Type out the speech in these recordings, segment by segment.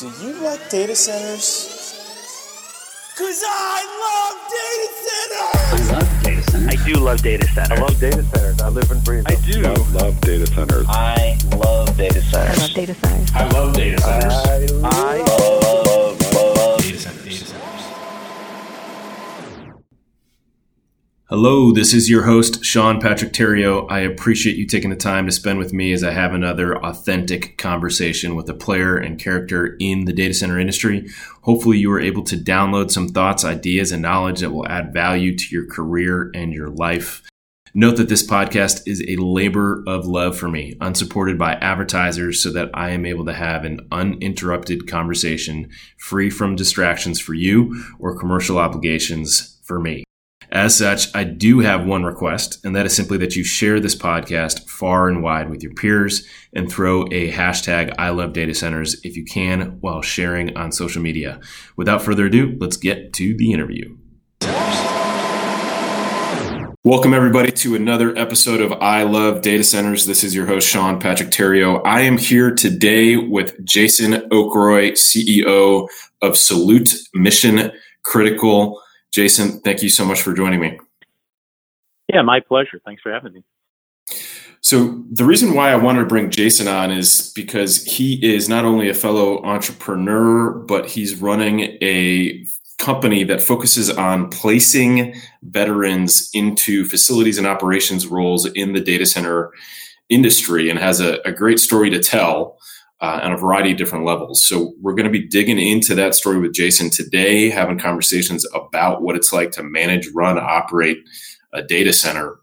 Do you like data centers? Cause I love data centers! I love data centers. I do love data centers. I love data centers. I live and breathe. I do. Love, love data centers. I love data centers. I love data centers. I love data centers. I I love, love, love data centers. Data centers. Hello, this is your host, Sean Patrick Tario. I appreciate you taking the time to spend with me as I have another authentic conversation with a player and character in the data center industry. Hopefully, you are able to download some thoughts, ideas, and knowledge that will add value to your career and your life. Note that this podcast is a labor of love for me, unsupported by advertisers, so that I am able to have an uninterrupted conversation free from distractions for you or commercial obligations for me. As such, I do have one request, and that is simply that you share this podcast far and wide with your peers and throw a hashtag I love data centers if you can while sharing on social media. Without further ado, let's get to the interview. Welcome, everybody, to another episode of I Love Data Centers. This is your host, Sean Patrick Tario. I am here today with Jason Okroy, CEO of Salute Mission Critical. Jason, thank you so much for joining me. Yeah, my pleasure. Thanks for having me. So, the reason why I wanted to bring Jason on is because he is not only a fellow entrepreneur, but he's running a company that focuses on placing veterans into facilities and operations roles in the data center industry and has a, a great story to tell uh, on a variety of different levels. So, we're going to be digging into that story with Jason today, having conversations about what it's like to manage, run, operate a data center.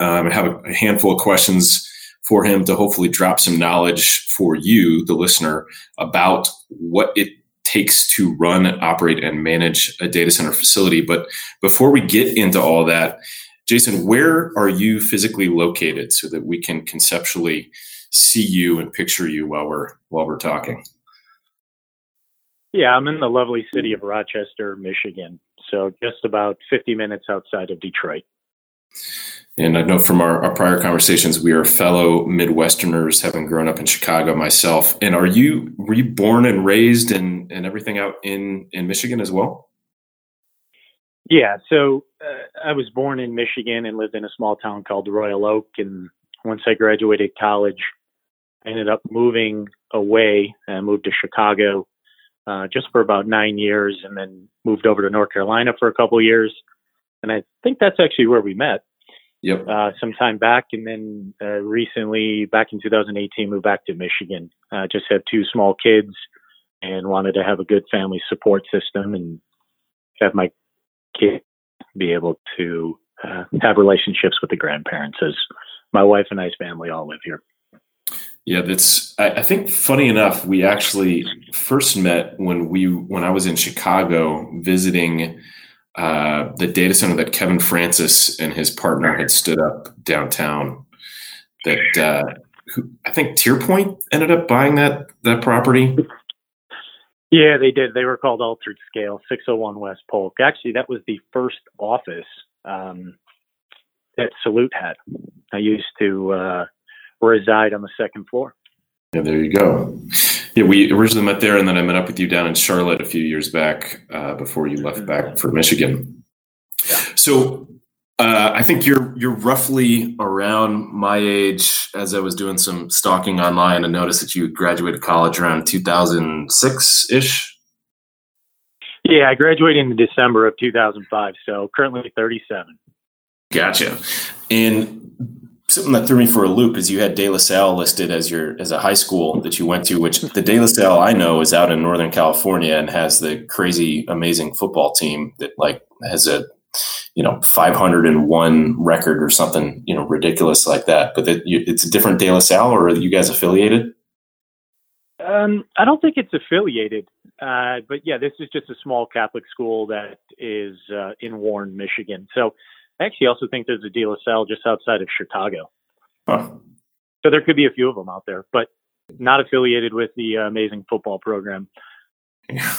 Um, have a, a handful of questions for him to hopefully drop some knowledge for you, the listener, about what it takes to run, operate, and manage a data center facility. But before we get into all that, Jason, where are you physically located so that we can conceptually see you and picture you while we're while we're talking? Yeah, I'm in the lovely city of Rochester, Michigan. So just about 50 minutes outside of Detroit. And I know from our, our, prior conversations, we are fellow Midwesterners, having grown up in Chicago myself. And are you were you born and raised and and everything out in in Michigan as well? Yeah, so uh, I was born in Michigan and lived in a small town called Royal Oak. And once I graduated college, I ended up moving away and moved to Chicago uh, just for about nine years, and then moved over to North Carolina for a couple of years. And I think that's actually where we met. Yep. Uh, some time back, and then uh, recently, back in 2018, moved back to Michigan. Uh, just had two small kids, and wanted to have a good family support system, and have my kids be able to uh, have relationships with the grandparents, as my wife and I's family all live here. Yeah, that's. I, I think funny enough, we actually first met when we when I was in Chicago visiting uh, the data center that Kevin Francis and his partner had stood up downtown. That uh, who, I think Tierpoint ended up buying that that property. Yeah, they did. They were called Altered Scale, 601 West Polk. Actually, that was the first office um, that Salute had. I used to uh, reside on the second floor. Yeah, there you go. Yeah, we originally met there, and then I met up with you down in Charlotte a few years back uh, before you left back for Michigan. So uh, I think you're you're roughly around my age. As I was doing some stalking online, I noticed that you graduated college around 2006 ish. Yeah, I graduated in December of 2005, so currently 37. Gotcha. And something that threw me for a loop is you had De La Salle listed as your as a high school that you went to, which the De La Salle I know is out in Northern California and has the crazy amazing football team that like has a you know 501 record or something you know ridiculous like that. But that you, it's a different De La Salle, or are you guys affiliated? Um, I don't think it's affiliated, uh, but yeah, this is just a small Catholic school that is uh, in Warren, Michigan. So I actually also think there's a De La Salle just outside of Chicago. Huh. So there could be a few of them out there, but not affiliated with the uh, amazing football program. Yeah.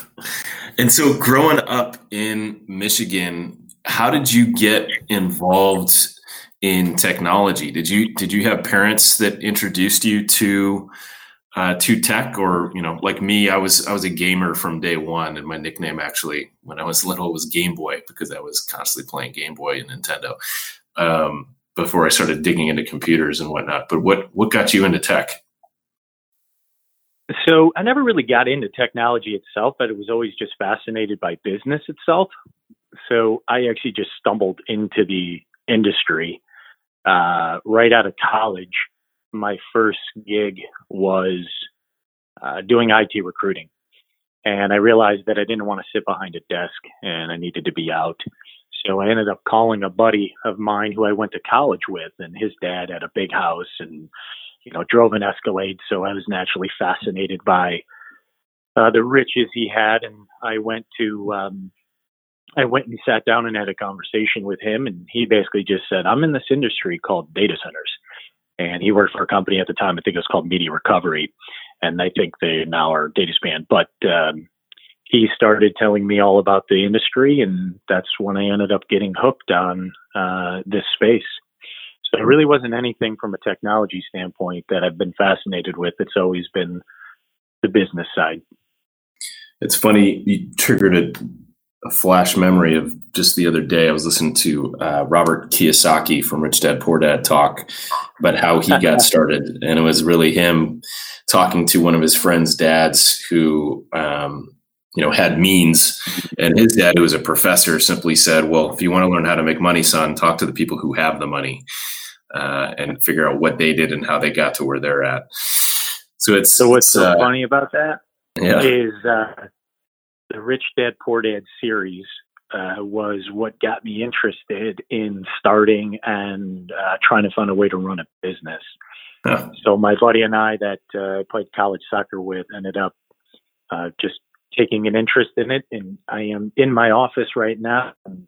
And so growing up in Michigan, how did you get involved in technology? Did you did you have parents that introduced you to uh, to tech, or you know, like me, I was I was a gamer from day one, and my nickname actually when I was little was Game Boy because I was constantly playing Game Boy and Nintendo um, before I started digging into computers and whatnot. But what what got you into tech? So I never really got into technology itself, but it was always just fascinated by business itself. So I actually just stumbled into the industry uh, right out of college. My first gig was uh, doing IT recruiting. And I realized that I didn't want to sit behind a desk and I needed to be out. So I ended up calling a buddy of mine who I went to college with, and his dad had a big house and you know, drove an Escalade, so I was naturally fascinated by uh, the riches he had, and I went to, um, I went and sat down and had a conversation with him, and he basically just said, "I'm in this industry called data centers," and he worked for a company at the time, I think it was called Media Recovery, and I think they now are DataSpan, but um, he started telling me all about the industry, and that's when I ended up getting hooked on uh, this space. So it really wasn't anything from a technology standpoint that I've been fascinated with. It's always been the business side. It's funny you triggered a, a flash memory of just the other day. I was listening to uh, Robert Kiyosaki from Rich Dad Poor Dad talk about how he got started, and it was really him talking to one of his friends' dads who. Um, you know, had means, and his dad, who was a professor, simply said, "Well, if you want to learn how to make money, son, talk to the people who have the money." uh, and figure out what they did and how they got to where they're at. So it's so what's it's, so uh, funny about that yeah. is uh, the Rich Dad Poor Dad series uh, was what got me interested in starting and uh, trying to find a way to run a business. So my buddy and I that uh, played college soccer with ended up uh, just taking an interest in it, and I am in my office right now. And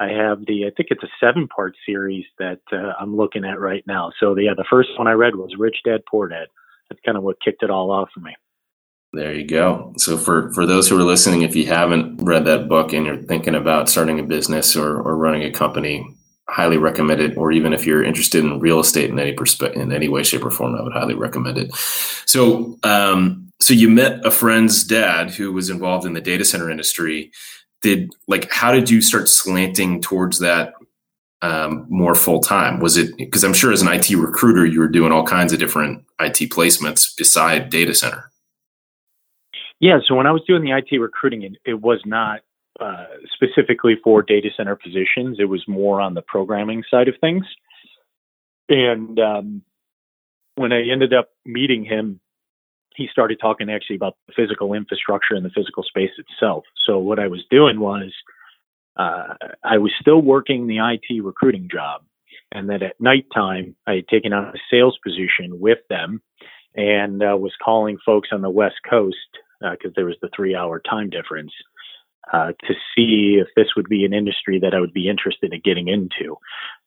I have the, I think it's a seven part series that uh, I'm looking at right now. So, the, yeah, the first one I read was Rich Dad Poor Dad. That's kind of what kicked it all off for me. There you go. So for for those who are listening, if you haven't read that book and you're thinking about starting a business or, or running a company, highly recommend it. Or even if you're interested in real estate in any perspective, in any way, shape, or form, I would highly recommend it. So, um, so you met a friend's dad who was involved in the data center industry did like how did you start slanting towards that um, more full time? Was it because I'm sure as an IT recruiter you were doing all kinds of different IT placements beside data center? Yeah, so when I was doing the IT recruiting, it, it was not uh, specifically for data center positions. It was more on the programming side of things. And um, when I ended up meeting him he started talking actually about the physical infrastructure and the physical space itself. So what I was doing was uh, I was still working the IT recruiting job, and then at nighttime I had taken on a sales position with them and uh, was calling folks on the West Coast because uh, there was the three-hour time difference. Uh, to see if this would be an industry that I would be interested in getting into.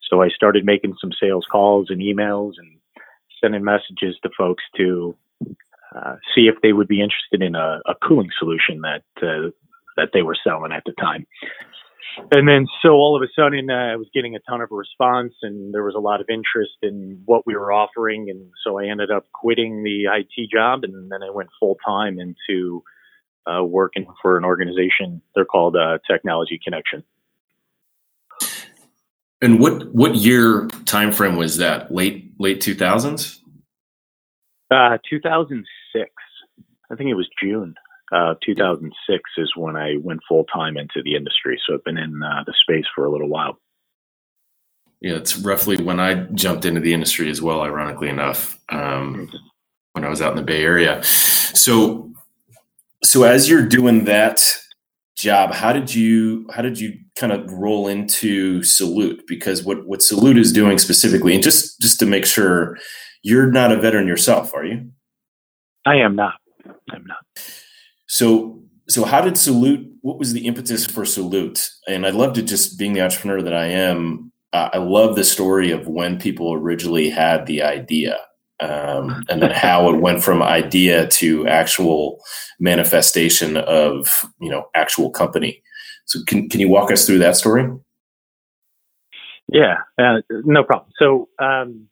So I started making some sales calls and emails and sending messages to folks to uh, see if they would be interested in a, a cooling solution that uh, that they were selling at the time. And then, so all of a sudden, uh, I was getting a ton of response, and there was a lot of interest in what we were offering. And so I ended up quitting the IT job, and then I went full time into uh, working for an organization. They're called uh, Technology Connection. And what what year time frame was that? Late late two thousands. Uh, 2006. I think it was June. Uh, 2006 is when I went full time into the industry. So I've been in uh, the space for a little while. Yeah, it's roughly when I jumped into the industry as well. Ironically enough, um, when I was out in the Bay Area. So, so as you're doing that job, how did you how did you kind of roll into Salute? Because what what Salute is doing specifically, and just just to make sure you're not a veteran yourself, are you? I am not. I'm not. So, so how did Salute? What was the impetus for Salute? And I'd love to just being the entrepreneur that I am. Uh, I love the story of when people originally had the idea, um, and then how it went from idea to actual manifestation of you know actual company. So, can can you walk us through that story? Yeah, uh, no problem. So, um,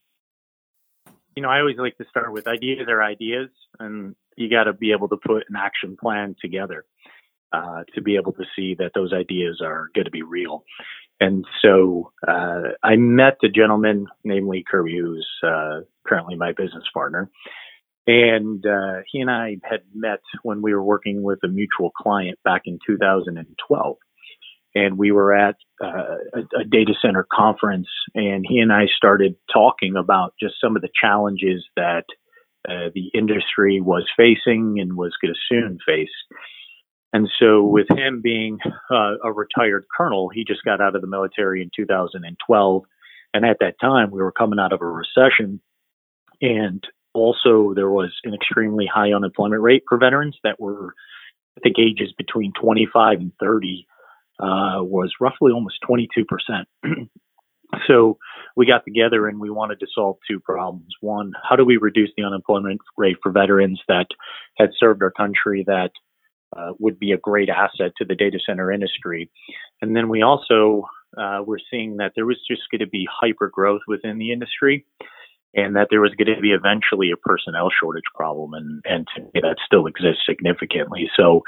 you know, I always like to start with ideas are ideas, and you got to be able to put an action plan together uh, to be able to see that those ideas are going to be real. And so uh, I met the gentleman, namely Kirby, who's uh, currently my business partner. And uh, he and I had met when we were working with a mutual client back in 2012. And we were at uh, a, a data center conference, and he and I started talking about just some of the challenges that uh, the industry was facing and was going to soon face. And so, with him being uh, a retired colonel, he just got out of the military in 2012. And at that time, we were coming out of a recession. And also, there was an extremely high unemployment rate for veterans that were, I think, ages between 25 and 30 uh, was roughly almost 22%. so, we got together and we wanted to solve two problems. One, how do we reduce the unemployment rate for veterans that had served our country that uh, would be a great asset to the data center industry. And then we also uh, were seeing that there was just going to be hyper growth within the industry and that there was going to be eventually a personnel shortage problem. And, and that still exists significantly. So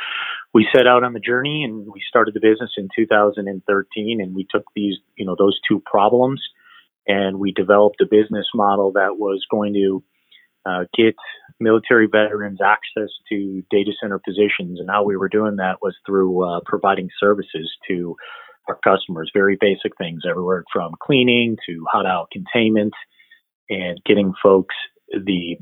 we set out on the journey and we started the business in 2013 and we took these, you know, those two problems and we developed a business model that was going to uh, get military veterans access to data center positions. And how we were doing that was through uh, providing services to our customers, very basic things, everywhere from cleaning to hot aisle containment and getting folks the,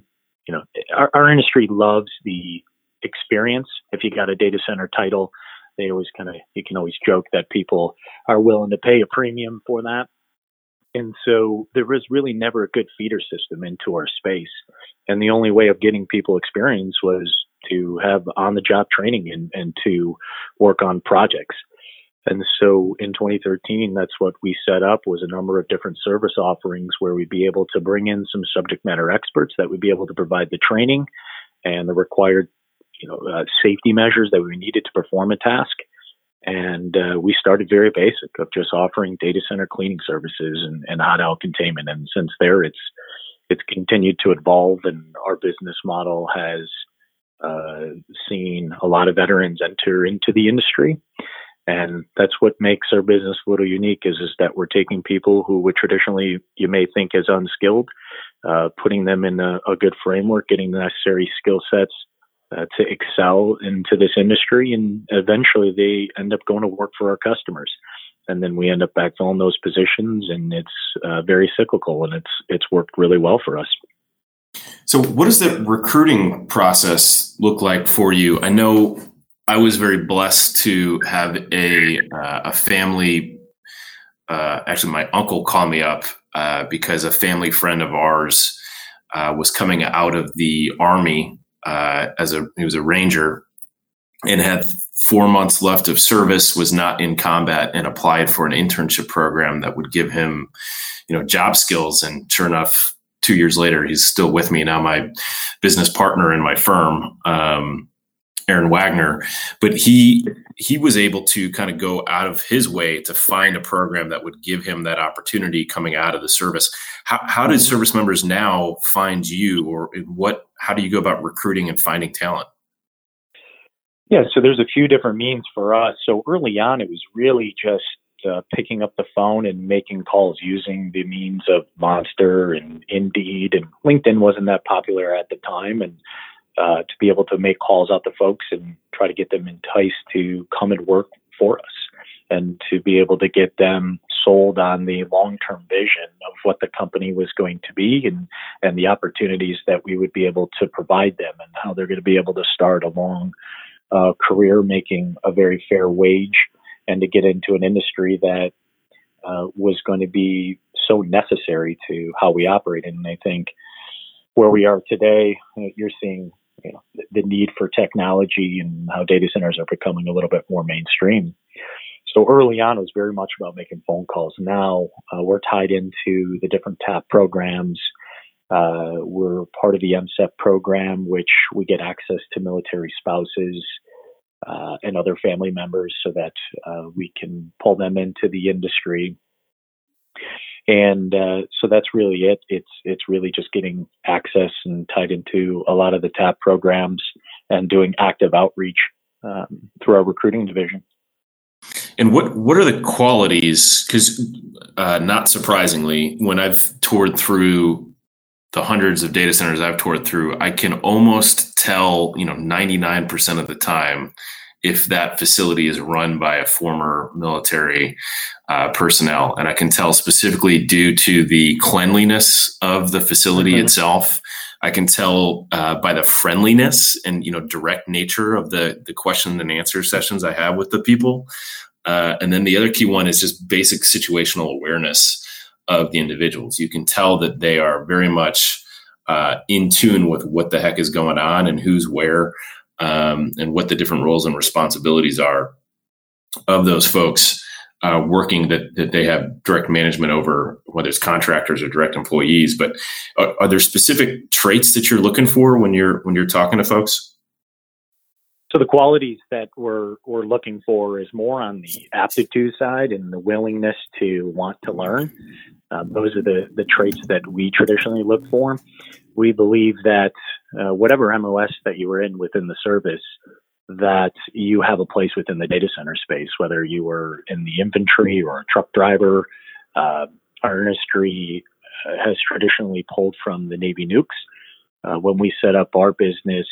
you know, our, our industry loves the experience. If you got a data center title, they always kind of, you can always joke that people are willing to pay a premium for that. And so there was really never a good feeder system into our space. And the only way of getting people experience was to have on the job training and, and to work on projects. And so in 2013, that's what we set up was a number of different service offerings where we'd be able to bring in some subject matter experts that would be able to provide the training and the required, you know, uh, safety measures that we needed to perform a task and uh, we started very basic of just offering data center cleaning services and, and hot aisle containment. And since there, it's it's continued to evolve, and our business model has uh, seen a lot of veterans enter into the industry. And that's what makes our business a little unique is, is that we're taking people who would traditionally you may think as unskilled, uh, putting them in a, a good framework, getting the necessary skill sets uh, to excel into this industry, and eventually they end up going to work for our customers, and then we end up backfilling those positions, and it's uh, very cyclical, and it's it's worked really well for us. So, what does the recruiting process look like for you? I know I was very blessed to have a uh, a family. Uh, actually, my uncle called me up uh, because a family friend of ours uh, was coming out of the army uh, as a he was a ranger and had four months left of service was not in combat and applied for an internship program that would give him you know job skills and sure enough two years later he's still with me now my business partner in my firm um, Aaron Wagner, but he he was able to kind of go out of his way to find a program that would give him that opportunity coming out of the service. How how did service members now find you, or what? How do you go about recruiting and finding talent? Yeah, so there's a few different means for us. So early on, it was really just uh, picking up the phone and making calls using the means of Monster and Indeed, and LinkedIn wasn't that popular at the time, and uh, to be able to make calls out to folks and try to get them enticed to come and work for us and to be able to get them sold on the long-term vision of what the company was going to be and, and the opportunities that we would be able to provide them and how they're going to be able to start a long uh, career making a very fair wage and to get into an industry that uh, was going to be so necessary to how we operate. And I think where we are today, you're seeing you know, the need for technology and how data centers are becoming a little bit more mainstream. So early on, it was very much about making phone calls. Now uh, we're tied into the different TAP programs. Uh, we're part of the MSEP program, which we get access to military spouses uh, and other family members so that uh, we can pull them into the industry. And uh, so that's really it. It's it's really just getting access and tied into a lot of the TAP programs and doing active outreach um, through our recruiting division. And what what are the qualities? Because uh, not surprisingly, when I've toured through the hundreds of data centers I've toured through, I can almost tell, you know, 99% of the time if that facility is run by a former military uh, personnel. And I can tell specifically due to the cleanliness of the facility mm-hmm. itself. I can tell uh, by the friendliness and you know direct nature of the the question and answer sessions I have with the people. Uh, and then the other key one is just basic situational awareness of the individuals. You can tell that they are very much uh, in tune with what the heck is going on and who's where um, and what the different roles and responsibilities are of those folks uh, working that, that they have direct management over, whether it's contractors or direct employees. But are, are there specific traits that you're looking for when you're when you're talking to folks? So the qualities that we're we're looking for is more on the aptitude side and the willingness to want to learn. Um, those are the the traits that we traditionally look for. We believe that uh, whatever MOS that you were in within the service, that you have a place within the data center space, whether you were in the infantry or a truck driver. Uh, our industry uh, has traditionally pulled from the Navy nukes. Uh, when we set up our business,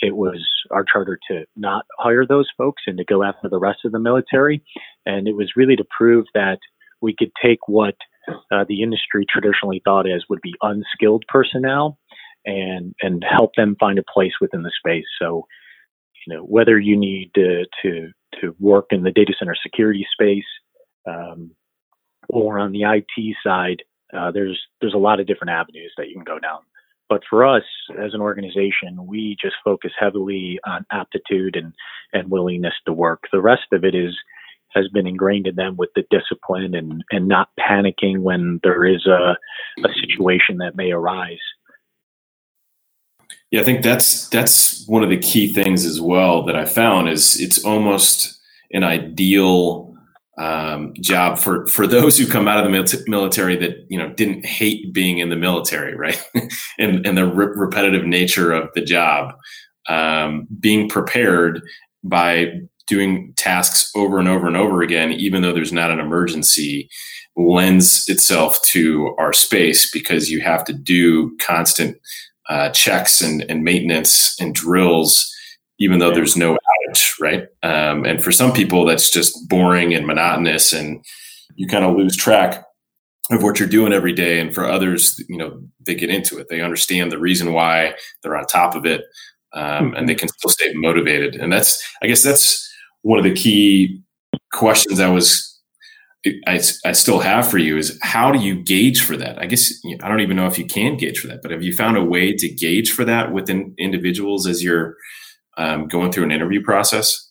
it was our charter to not hire those folks and to go after the rest of the military. And it was really to prove that we could take what uh, the industry traditionally thought as would be unskilled personnel and and help them find a place within the space. So, you know, whether you need to to, to work in the data center security space um, or on the IT side, uh, there's there's a lot of different avenues that you can go down. But for us as an organization, we just focus heavily on aptitude and, and willingness to work. The rest of it is has been ingrained in them with the discipline and, and not panicking when there is a, a situation that may arise. Yeah, I think that's that's one of the key things as well that I found is it's almost an ideal um, job for for those who come out of the military that you know didn't hate being in the military, right? and and the re- repetitive nature of the job, um, being prepared by doing tasks over and over and over again, even though there's not an emergency, lends itself to our space because you have to do constant uh, checks and, and maintenance and drills even though there's no outage, right? Um, and for some people, that's just boring and monotonous, and you kind of lose track of what you're doing every day. And for others, you know, they get into it. They understand the reason why they're on top of it, um, and they can still stay motivated. And that's, I guess, that's one of the key questions I was. I, I still have for you is how do you gauge for that? I guess I don't even know if you can gauge for that, but have you found a way to gauge for that within individuals as you're um, going through an interview process?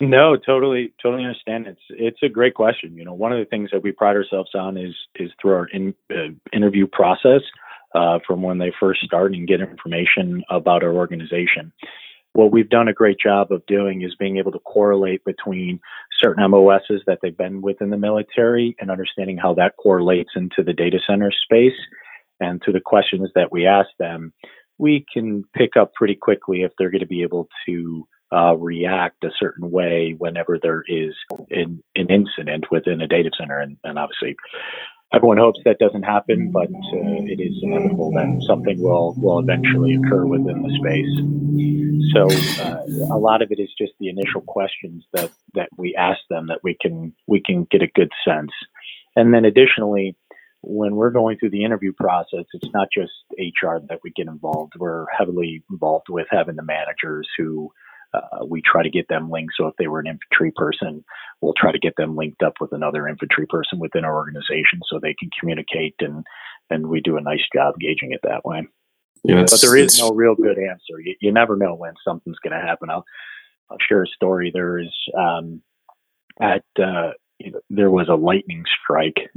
No, totally, totally understand. It's it's a great question. You know, one of the things that we pride ourselves on is is through our in, uh, interview process uh, from when they first start and get information about our organization. What we've done a great job of doing is being able to correlate between certain MOSs that they've been within the military and understanding how that correlates into the data center space. And to the questions that we ask them, we can pick up pretty quickly if they're going to be able to uh, react a certain way whenever there is an, an incident within a data center. And, and, obviously, everyone hopes that doesn't happen, but uh, it is inevitable that something will, will eventually occur within the space. So uh, a lot of it is just the initial questions that, that we ask them that we can we can get a good sense. And then additionally, when we're going through the interview process, it's not just HR that we get involved. We're heavily involved with having the managers who uh, we try to get them linked. So if they were an infantry person, we'll try to get them linked up with another infantry person within our organization so they can communicate and and we do a nice job gauging it that way. Yeah, but there is no real good answer. You, you never know when something's going to happen. I'll, I'll share a story. There is um, at uh, there was a lightning strike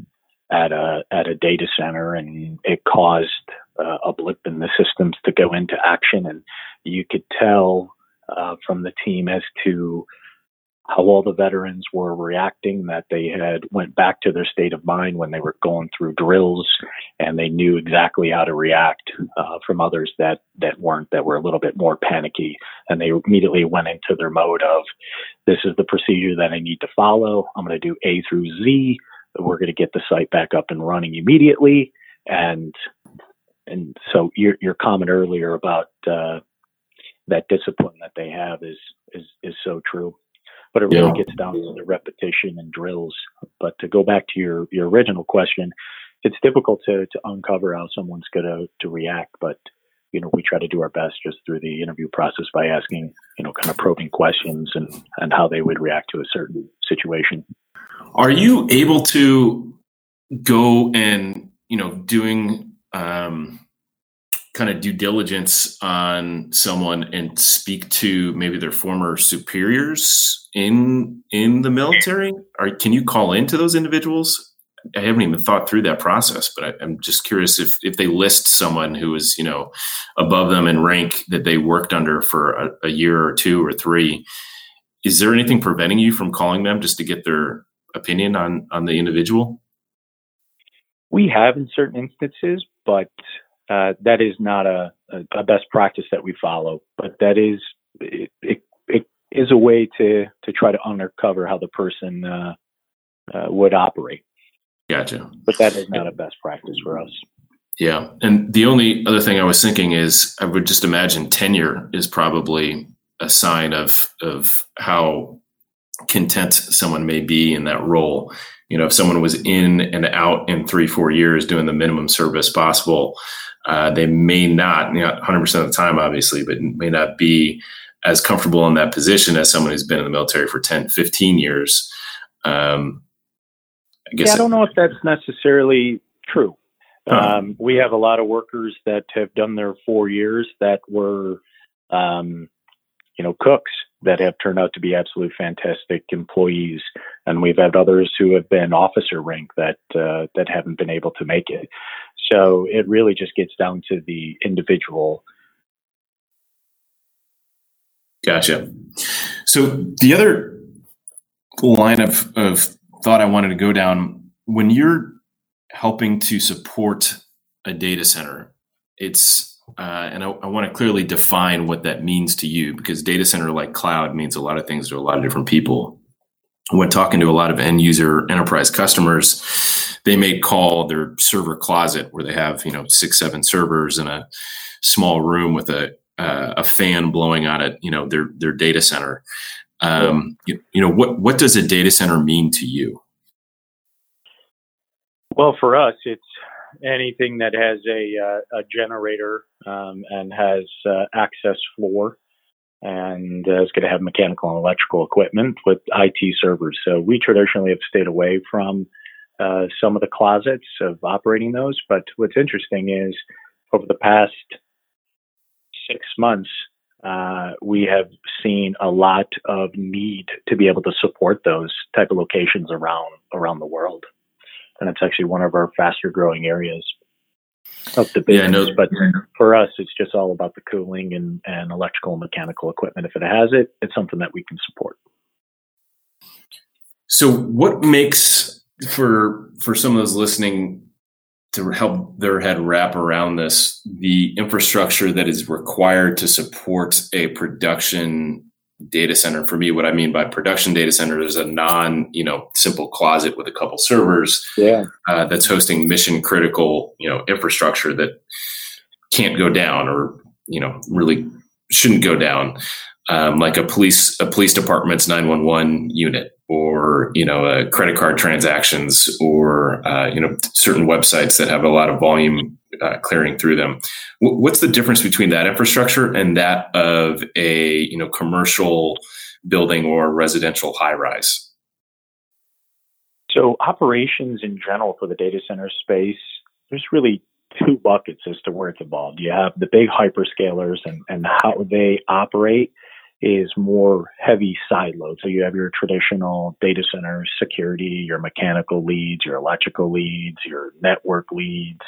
at a at a data center, and it caused uh, a blip in the systems to go into action, and you could tell uh, from the team as to how all the veterans were reacting that they had went back to their state of mind when they were going through drills and they knew exactly how to react uh, from others that that weren't that were a little bit more panicky. And they immediately went into their mode of this is the procedure that i need to follow. I'm going to do a through z. We're going to get the site back up and running immediately. And and so your your comment earlier about uh, that discipline that they have is is is so true but it really Yeah. gets down to the repetition and drills. But to go back to your your original question, it's difficult to to uncover how someone's going to to react, but you know we try to do our best just through the interview process by asking you know kind of probing questions and and how they would react to a certain situation. Are you able to go and you know doing um, kind of due diligence on someone and speak to maybe their former superiors in in the military? Or can you call into those individuals? I haven't even thought through that process, but I, I'm just curious if if they list someone who is you know above them in rank that they worked under for a, a year or two or three. Is there anything preventing you from calling them just to get their opinion on on the individual? We have in certain instances, but uh, that is not a, a, best practice that we follow. But that is it, it, it is a way to to try to uncover how the person uh, uh, would operate. Gotcha. But that is not a best practice for us. Yeah, and the only other thing I was thinking is I would just imagine tenure is probably a sign of of how content someone may be in that role. You know, if someone was in and out in three four years doing the minimum service possible, uh, they may not, you know, 100 percent of the time, obviously, but may not be as comfortable in that position as someone who's been in the military for 10, 15 years. Um, I guess Yeah, I don't know if that's necessarily true. Huh. Um, we have a lot of workers that have done their four years that were, um, you know, cooks that have turned out to be absolute fantastic employees, and we've had others who have been officer rank that uh, that haven't been able to make it. So it really just gets down to the individual. Gotcha. So the other line of, of thought I wanted to go down when you're helping to support a data center, it's uh, and I, I want to clearly define what that means to you because data center like cloud means a lot of things to a lot of different people. When talking to a lot of end user enterprise customers, they may call their server closet where they have you know six seven servers in a small room with a uh, a fan blowing on it, you know, their their data center. Um, you, you know, what what does a data center mean to you? Well, for us, it's anything that has a uh, a generator um, and has uh, access floor and uh, is going to have mechanical and electrical equipment with IT servers. So we traditionally have stayed away from uh, some of the closets of operating those. But what's interesting is over the past six months, uh, we have seen a lot of need to be able to support those type of locations around around the world and it's actually one of our faster growing areas of the Yeah, business. know- But for us, it's just all about the cooling and, and electrical and mechanical equipment. If it has it, it's something that we can support. So, what makes for for some of those listening to help their head wrap around this the infrastructure that is required to support a production data center? For me, what I mean by production data center is a non you know simple closet with a couple servers Yeah. uh, that's hosting mission critical you know infrastructure that can't go down or you know really shouldn't go down um, like a police a police department's 911 unit or you know uh, credit card transactions or uh, you know certain websites that have a lot of volume uh, clearing through them. W- what's the difference between that infrastructure and that of a you know commercial building or residential high rise So operations in general for the data center space, there's really two buckets as to where it's involved. You have the big hyperscalers and, and how they operate is more heavy side load. So you have your traditional data center security, your mechanical leads, your electrical leads, your network leads,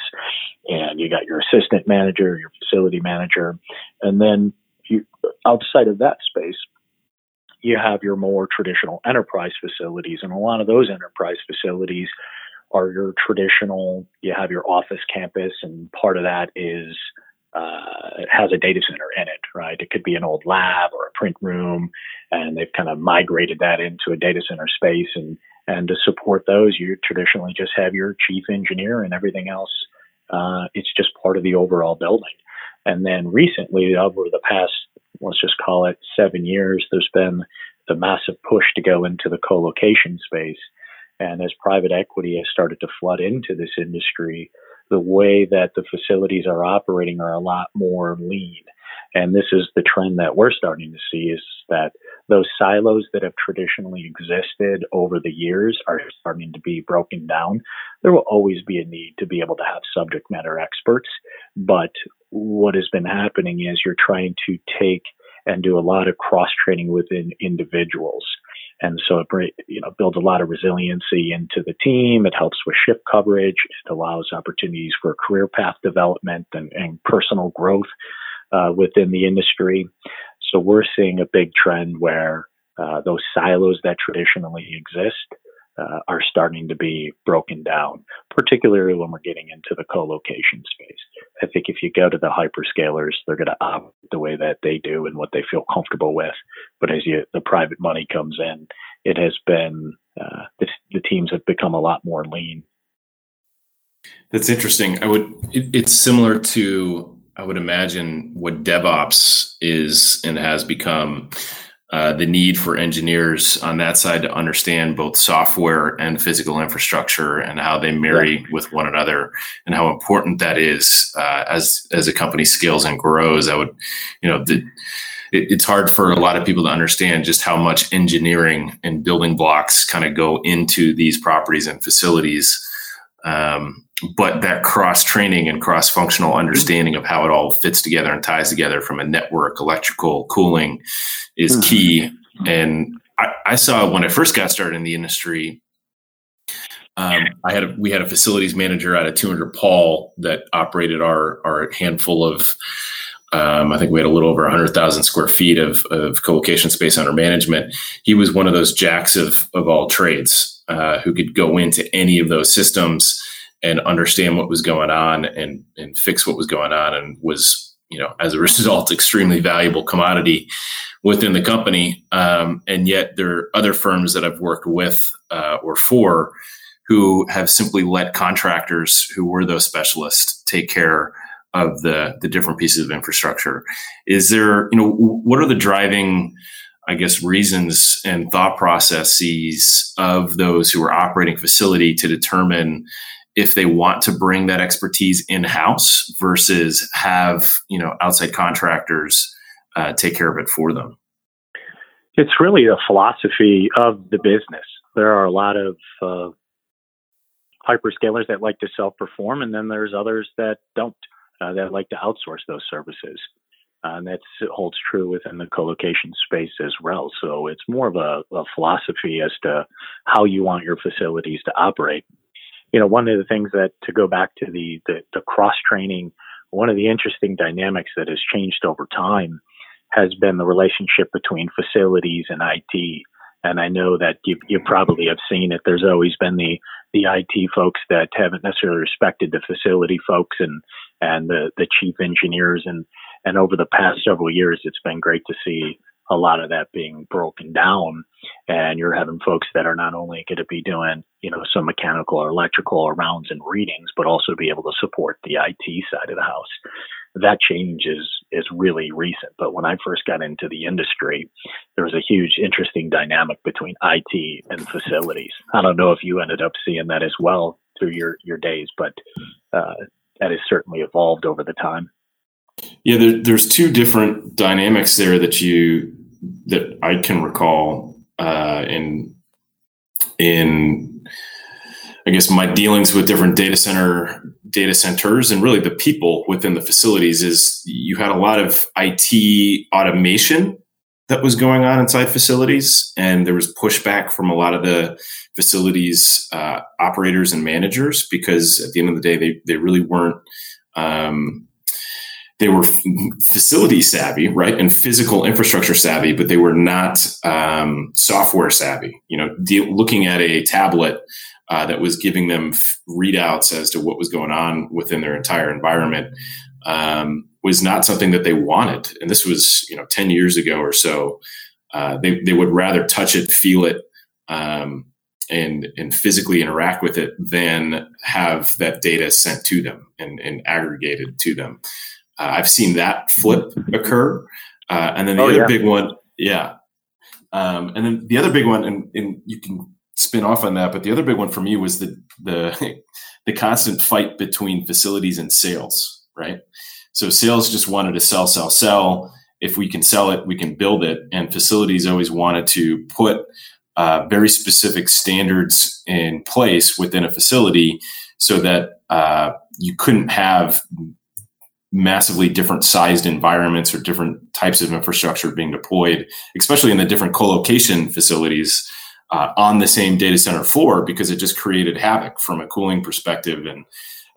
and you got your assistant manager, your facility manager. And then you, outside of that space, you have your more traditional enterprise facilities, and a lot of those enterprise facilities are your traditional. You have your office campus, and part of that is uh, has a data center in it, right? It could be an old lab or a print room, and they've kind of migrated that into a data center space. And and to support those, you traditionally just have your chief engineer and everything else. Uh, it's just part of the overall building. And then recently, over the past, let's just call it seven years, there's been the massive push to go into the co-location space. And as private equity has started to flood into this industry, the way that the facilities are operating are a lot more lean. And this is the trend that we're starting to see is that those silos that have traditionally existed over the years are starting to be broken down. There will always be a need to be able to have subject matter experts, but what has been happening is you're trying to take and do a lot of cross training within individuals. And so it you know builds a lot of resiliency into the team. It helps with shift coverage. It allows opportunities for career path development and, and personal growth uh, within the industry. So we're seeing a big trend where uh, those silos that traditionally exist uh, are starting to be broken down, particularly when we're getting into the co-location space. I think if you go to the hyperscalers, they're going to opt the way that they do and what they feel comfortable with. But as you, the private money comes in, it has been uh, the, the teams have become a lot more lean. That's interesting. I would. It, it's similar to I would imagine what DevOps is and has become uh, the need for engineers on that side to understand both software and physical infrastructure and how they marry yeah. with one another and how important that is uh, as as a company scales and grows. I would, you know, the, it, it's hard for a lot of people to understand just how much engineering and building blocks kind of go into these properties and facilities. Um, but that cross training and cross functional understanding of how it all fits together and ties together from a network, electrical, cooling is mm-hmm. key. And I, I, saw when I first got started in the industry, um, I had a, we had a facilities manager out of 200 Paul that operated our our handful of. Um, I think we had a little over 100,000 square feet of, of co-location space under management. He was one of those jacks of of all trades uh, who could go into any of those systems and understand what was going on and and fix what was going on and was you know as a result extremely valuable commodity within the company. Um, and yet there are other firms that i've worked with uh, or for who have simply let contractors who were those specialists take care of the the different pieces of infrastructure. Is there you know what are the driving I guess, reasons and thought processes of those who are operating facility to determine if they want to bring that expertise in house versus have you know outside contractors uh, take care of it for them. It's really a philosophy of the business. There are a lot of uh, hyperscalers that like to self-perform, and then there's others that don't. Uh, that like to outsource those services. Uh, and that holds true within the co-location space as well. So it's more of a, a, philosophy as to how you want your facilities to operate you know, one of the things that to go back to the, the, the cross training, one of the interesting dynamics that has changed over time has been the relationship between facilities and IT. And I know that you, you probably have seen it. There's always been the, the IT folks that haven't necessarily respected the facility folks and, and the, the chief engineers. And, and over the past several years, it's been great to see a lot of that being broken down. And you're having folks that are not only going to be doing you know some mechanical or electrical rounds and readings but also be able to support the IT side of the house. That change is is really recent. But when I first got into the industry there was a huge interesting dynamic between IT and facilities. I don't know if you ended up seeing that as well through your your days but uh, that has certainly evolved over the time. Yeah, there, there's two different dynamics there that you that I can recall uh, in in I guess my dealings with different data center data centers and really the people within the facilities is you had a lot of IT automation that was going on inside facilities, and there was pushback from a lot of the facilities uh, operators and managers because at the end of the day they they really weren't um, they were facility savvy, right, and physical infrastructure savvy, but they were not um, software savvy. You know, de- looking at a tablet uh, that was giving them readouts as to what was going on within their entire environment um, was not something that they wanted. And this was, you know, ten years ago or so. Uh, they they would rather touch it, feel it. Um, and and physically interact with it than have that data sent to them and, and aggregated to them. Uh, I've seen that flip occur, uh, and then the Oh, other yeah. big one, yeah, um, and then the other big one, and, and you can spin off on that, but the other big one for me was the the the constant fight between facilities and sales, right? So sales just wanted to sell, sell, sell. If we can sell it, we can build it, and facilities always wanted to put uh, very specific standards in place within a facility so that uh, you couldn't have massively different sized environments or different types of infrastructure being deployed, especially in the different co-location facilities uh, on the same data center floor, because it just created havoc from a cooling perspective and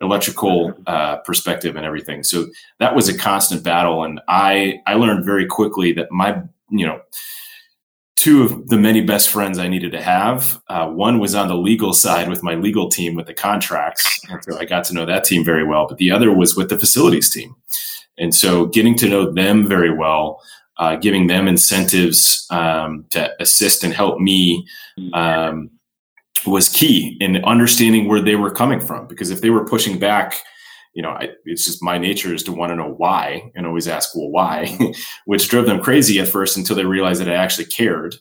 electrical uh, perspective and everything. So that was a constant battle, and I I learned very quickly that my you know two of the many best friends I needed to have. Uh, one was on the legal side with my legal team with the contracts. And so I got to know that team very well. But the other was with the facilities team. And so getting to know them very well, uh, giving them incentives um, to assist and help me um, was key in understanding where they were coming from. Because if they were pushing back, you know, I, it's just my nature is to want to know why and always ask, well, why, which drove them crazy at first until they realized that I actually cared.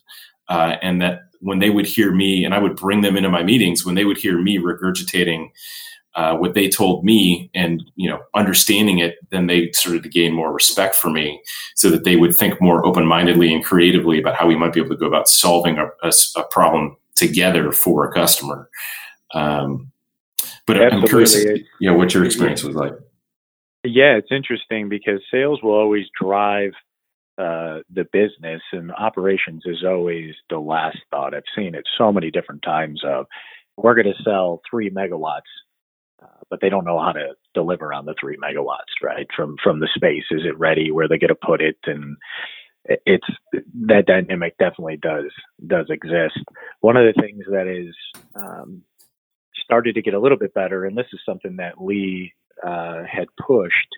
Uh, and that when they would hear me, and I would bring them into my meetings, when they would hear me regurgitating uh, what they told me and, you know, understanding it, then they started to gain more respect for me so that they would think more open mindedly and creatively about how we might be able to go about solving a, a, a problem together for a customer. Um, but I'm curious, Absolutely. you know, what your experience was like. Yeah, it's interesting because sales will always drive uh, the business, and operations is always the last thought. I've seen it so many different times. Of we're going to sell three megawatts, uh, but they don't know how to deliver on the three megawatts, right? From from the space, is it ready? Where they going to put it? And it's that dynamic definitely does does exist. One of the things that is um, started to get a little bit better, and this is something that Lee uh, had pushed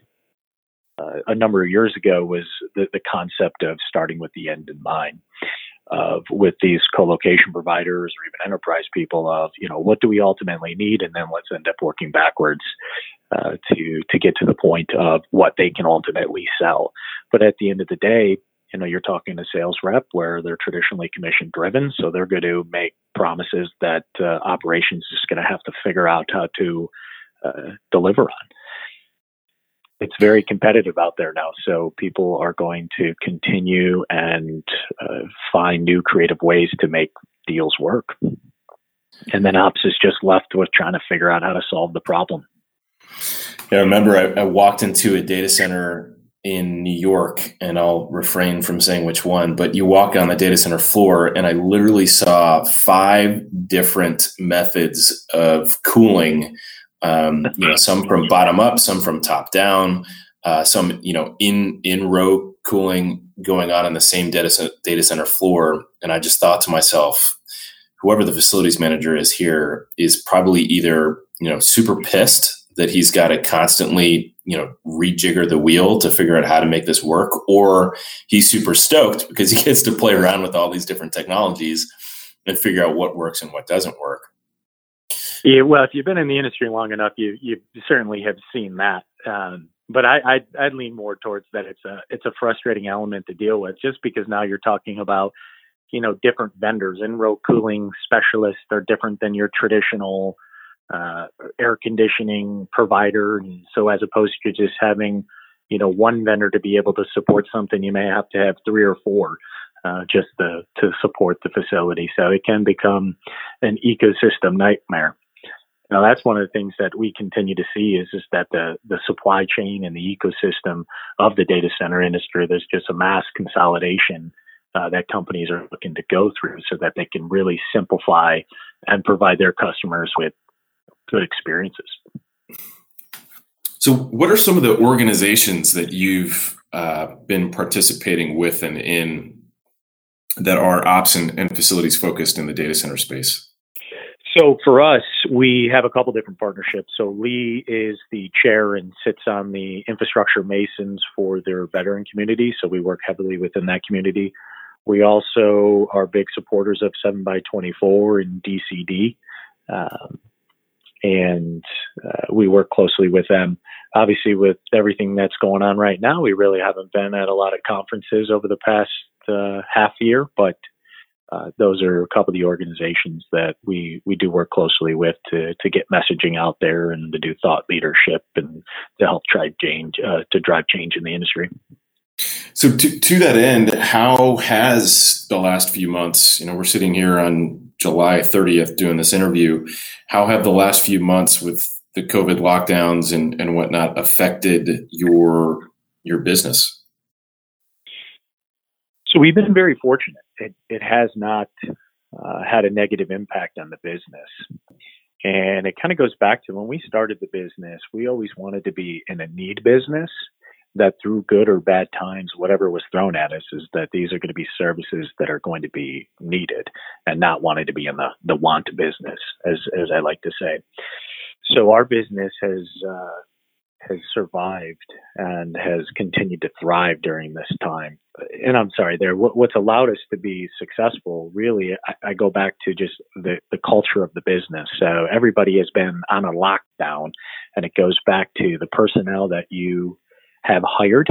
uh, a number of years ago, was the, the concept of starting with the end in mind. Of with these co-location providers or even enterprise people, of you know what do we ultimately need, and then let's end up working backwards uh, to to get to the point of what they can ultimately sell. But at the end of the day, you know you're talking to sales rep where they're traditionally commission driven so they're going to make promises that uh, operations is going to have to figure out how to uh, deliver on. It's very competitive out there now so people are going to continue and uh, find new creative ways to make deals work. And then ops is just left with trying to figure out how to solve the problem. I remember I, I walked into a data center in New York, and I'll refrain from saying which one, but you walk on the data center floor, and I literally saw five different methods of cooling. Um, you know, some from bottom up, some from top down, uh, some you know in in row cooling going on in the same data center, data center floor, and I just thought to myself, whoever the facilities manager is here is probably either you know super pissed that he's got to constantly you know rejigger the wheel to figure out how to make this work or he's super stoked because he gets to play around with all these different technologies and figure out what works and what doesn't work Yeah, well, if you've been in the industry long enough, you you certainly have seen that. Um, but I I'd, I'd lean more towards that it's a it's a frustrating element to deal with, just because now you're talking about you know different vendors. In-row cooling specialists are different than your traditional uh, air conditioning provider, and so as opposed to just having you know one vendor to be able to support something, you may have to have three or four. Uh, just to, to support the facility. So it can become an ecosystem nightmare. Now that's one of the things that we continue to see is is that the the supply chain and the ecosystem of the data center industry there's just a mass consolidation uh, that companies are looking to go through so that they can really simplify and provide their customers with good experiences. So, what are some of the organizations that you've uh, been participating with and in that are ops and, and facilities focused in the data center space? So for us, we have a couple different partnerships. So Lee is the chair and sits on the infrastructure masons for their veteran community. So we work heavily within that community. We also are big supporters of 7 by 24 and DCD. Um, and uh, we work closely with them. Obviously, with everything that's going on right now, we really haven't been at a lot of conferences over the past uh, half year, but uh, those are a couple of the organizations that we we do work closely with to to get messaging out there and to do thought leadership and to help drive change uh, to drive change in the industry. So to to that end, how has the last few months? You know, we're sitting here on July 30th doing this interview. How have the last few months with the COVID lockdowns and and whatnot affected your your business? So we've been very fortunate. It, it has not uh, had a negative impact on the business. And it kind of goes back to when we started the business, we always wanted to be in a need business that through good or bad times, whatever was thrown at us is that these are going to be services that are going to be needed and not wanting to be in the, the want business, as, as I like to say. So our business has, uh, has survived and has continued to thrive during this time. And I'm sorry, there. What, what's allowed us to be successful, really, I, I, go back to just the, the culture of the business. So everybody has been on a lockdown, and it goes back to the personnel that you have hired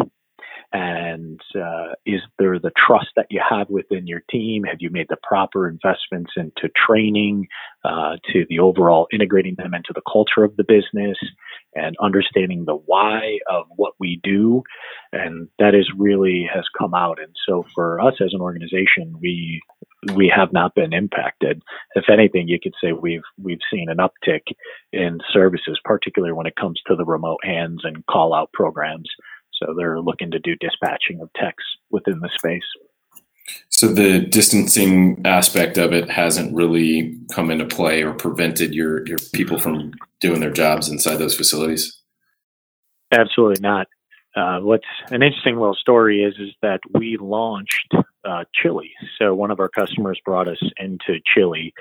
and uh, is there the trust that you have within your team? Have you made the proper investments into training, uh, to the overall integrating them into the culture of the business, and understanding the why of what we do? And that is really has come out. And so for us as an organization, we we have not been impacted. If anything, you could say we've we've seen an uptick in services, particularly when it comes to the remote hands and call out programs. So they're looking to do dispatching of techs within the space. So the distancing aspect of it hasn't really come into play or prevented your your people from doing their jobs inside those facilities. Absolutely not. Uh, what's an interesting little story is is that we launched uh, Chile. So one of our customers brought us into Chile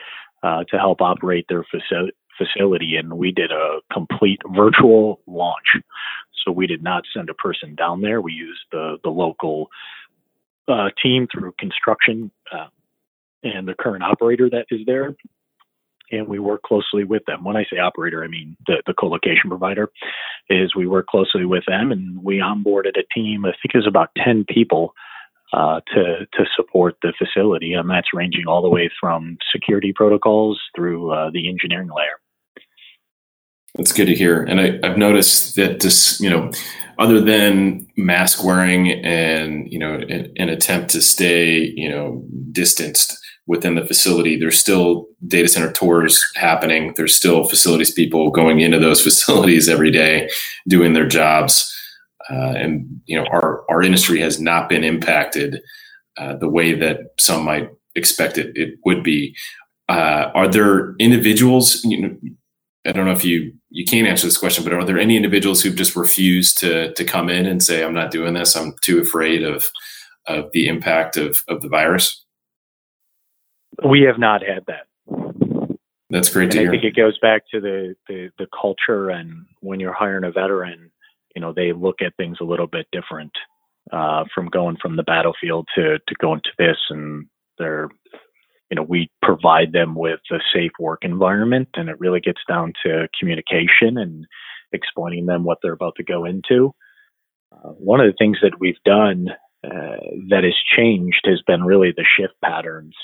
uh, to help operate their faci- facility, and we did a complete virtual launch. So we did not send a person down there. We used the the local uh, team through construction uh, and the current operator that is there. And we work closely with them. When I say operator, I mean the, the co-location provider. Is we work closely with them, and we onboarded a team. I think it was about ten people uh, to to support the facility, and that's ranging all the way from security protocols through uh, the engineering layer. That's good to hear. And I, have noticed that this, you know, other than mask wearing and, you know, an, an, attempt to stay, you know, distanced within the facility, there's still data center tours happening. There's still facilities people going into those facilities every day doing their jobs. Uh, and, you know, our, our industry has not been impacted uh, the way that some might expect it, it would be. Uh, are there individuals, you know, I don't know if you you can't answer this question, but are there any individuals who've just refused to to come in and say, "I'm not doing this. I'm too afraid of of the impact of of the virus"? We have not had that. That's great and to I hear. think it goes back to the, the the culture, and when you're hiring a veteran, you know they look at things a little bit different uh, from going from the battlefield to to going to this, and they're you know, we provide them with a safe work environment and it really gets down to communication and explaining them what they're about to go into. Uh, one of the things that we've done uh, that has changed has been really the shift patterns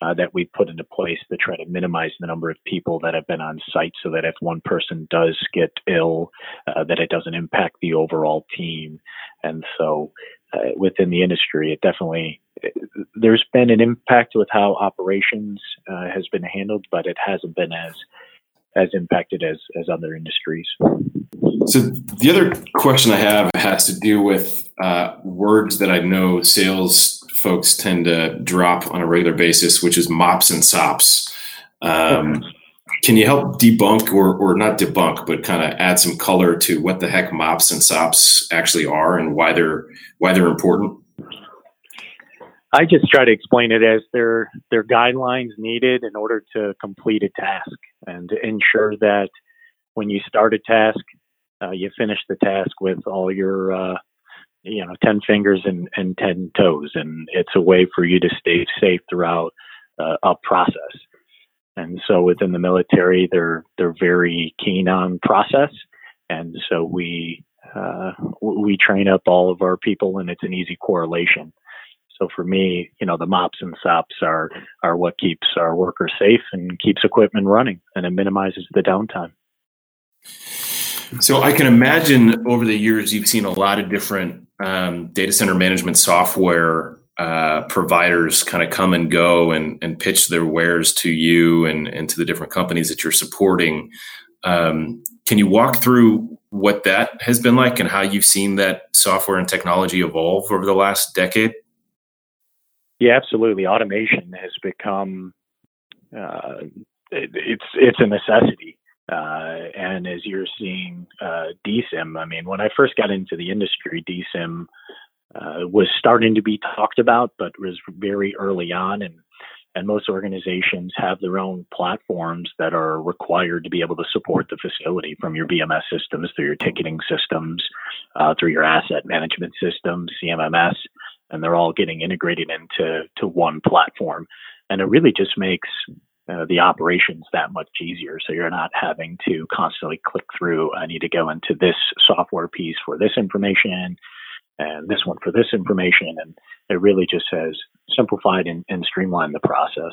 uh, that we put into place to try to minimize the number of people that have been on site so that if one person does get ill, uh, that it doesn't impact the overall team. And so uh, within the industry, it definitely there's been an impact with how operations uh, has been handled, but it hasn't been as as impacted as as other industries. So the other question I have has to do with uh, words that I know sales folks tend to drop on a regular basis, which is mops and sops. Um, can you help debunk or, or not debunk, but kind of add some color to what the heck MOPS and SOPs actually are and why they're why they're important? I just try to explain it as their their guidelines needed in order to complete a task and to ensure that when you start a task, uh, you finish the task with all your uh, you know 10 fingers and, and 10 toes and it's a way for you to stay safe throughout uh, a process and so within the military they're they're very keen on process. And so we uh, we train up all of our people and it's an easy correlation. So for me you know the mops and sops are are what keeps our workers safe and keeps equipment running and it minimizes the downtime. So I can imagine over the years you've seen a lot of different um, data center management software uh, providers kind of come and go and, and pitch their wares to you and, and to the different companies that you're supporting. Um, can you walk through what that has been like and how you've seen that software and technology evolve over the last decade? Yeah, absolutely. Automation has become uh, it, it's it's a necessity. Uh, and as you're seeing uh, DCIM, I mean, when I first got into the industry, DCIM uh, was starting to be talked about, but was very early on. And, and most organizations have their own platforms that are required to be able to support the facility from your BMS systems through your ticketing systems, uh, through your asset management systems, CMMS, and they're all getting integrated into to one platform. And it really just makes uh, the operations that much easier. So you're not having to constantly click through. I need to go into this software piece for this information and this one for this information. And it really just has simplified and, and streamlined the process.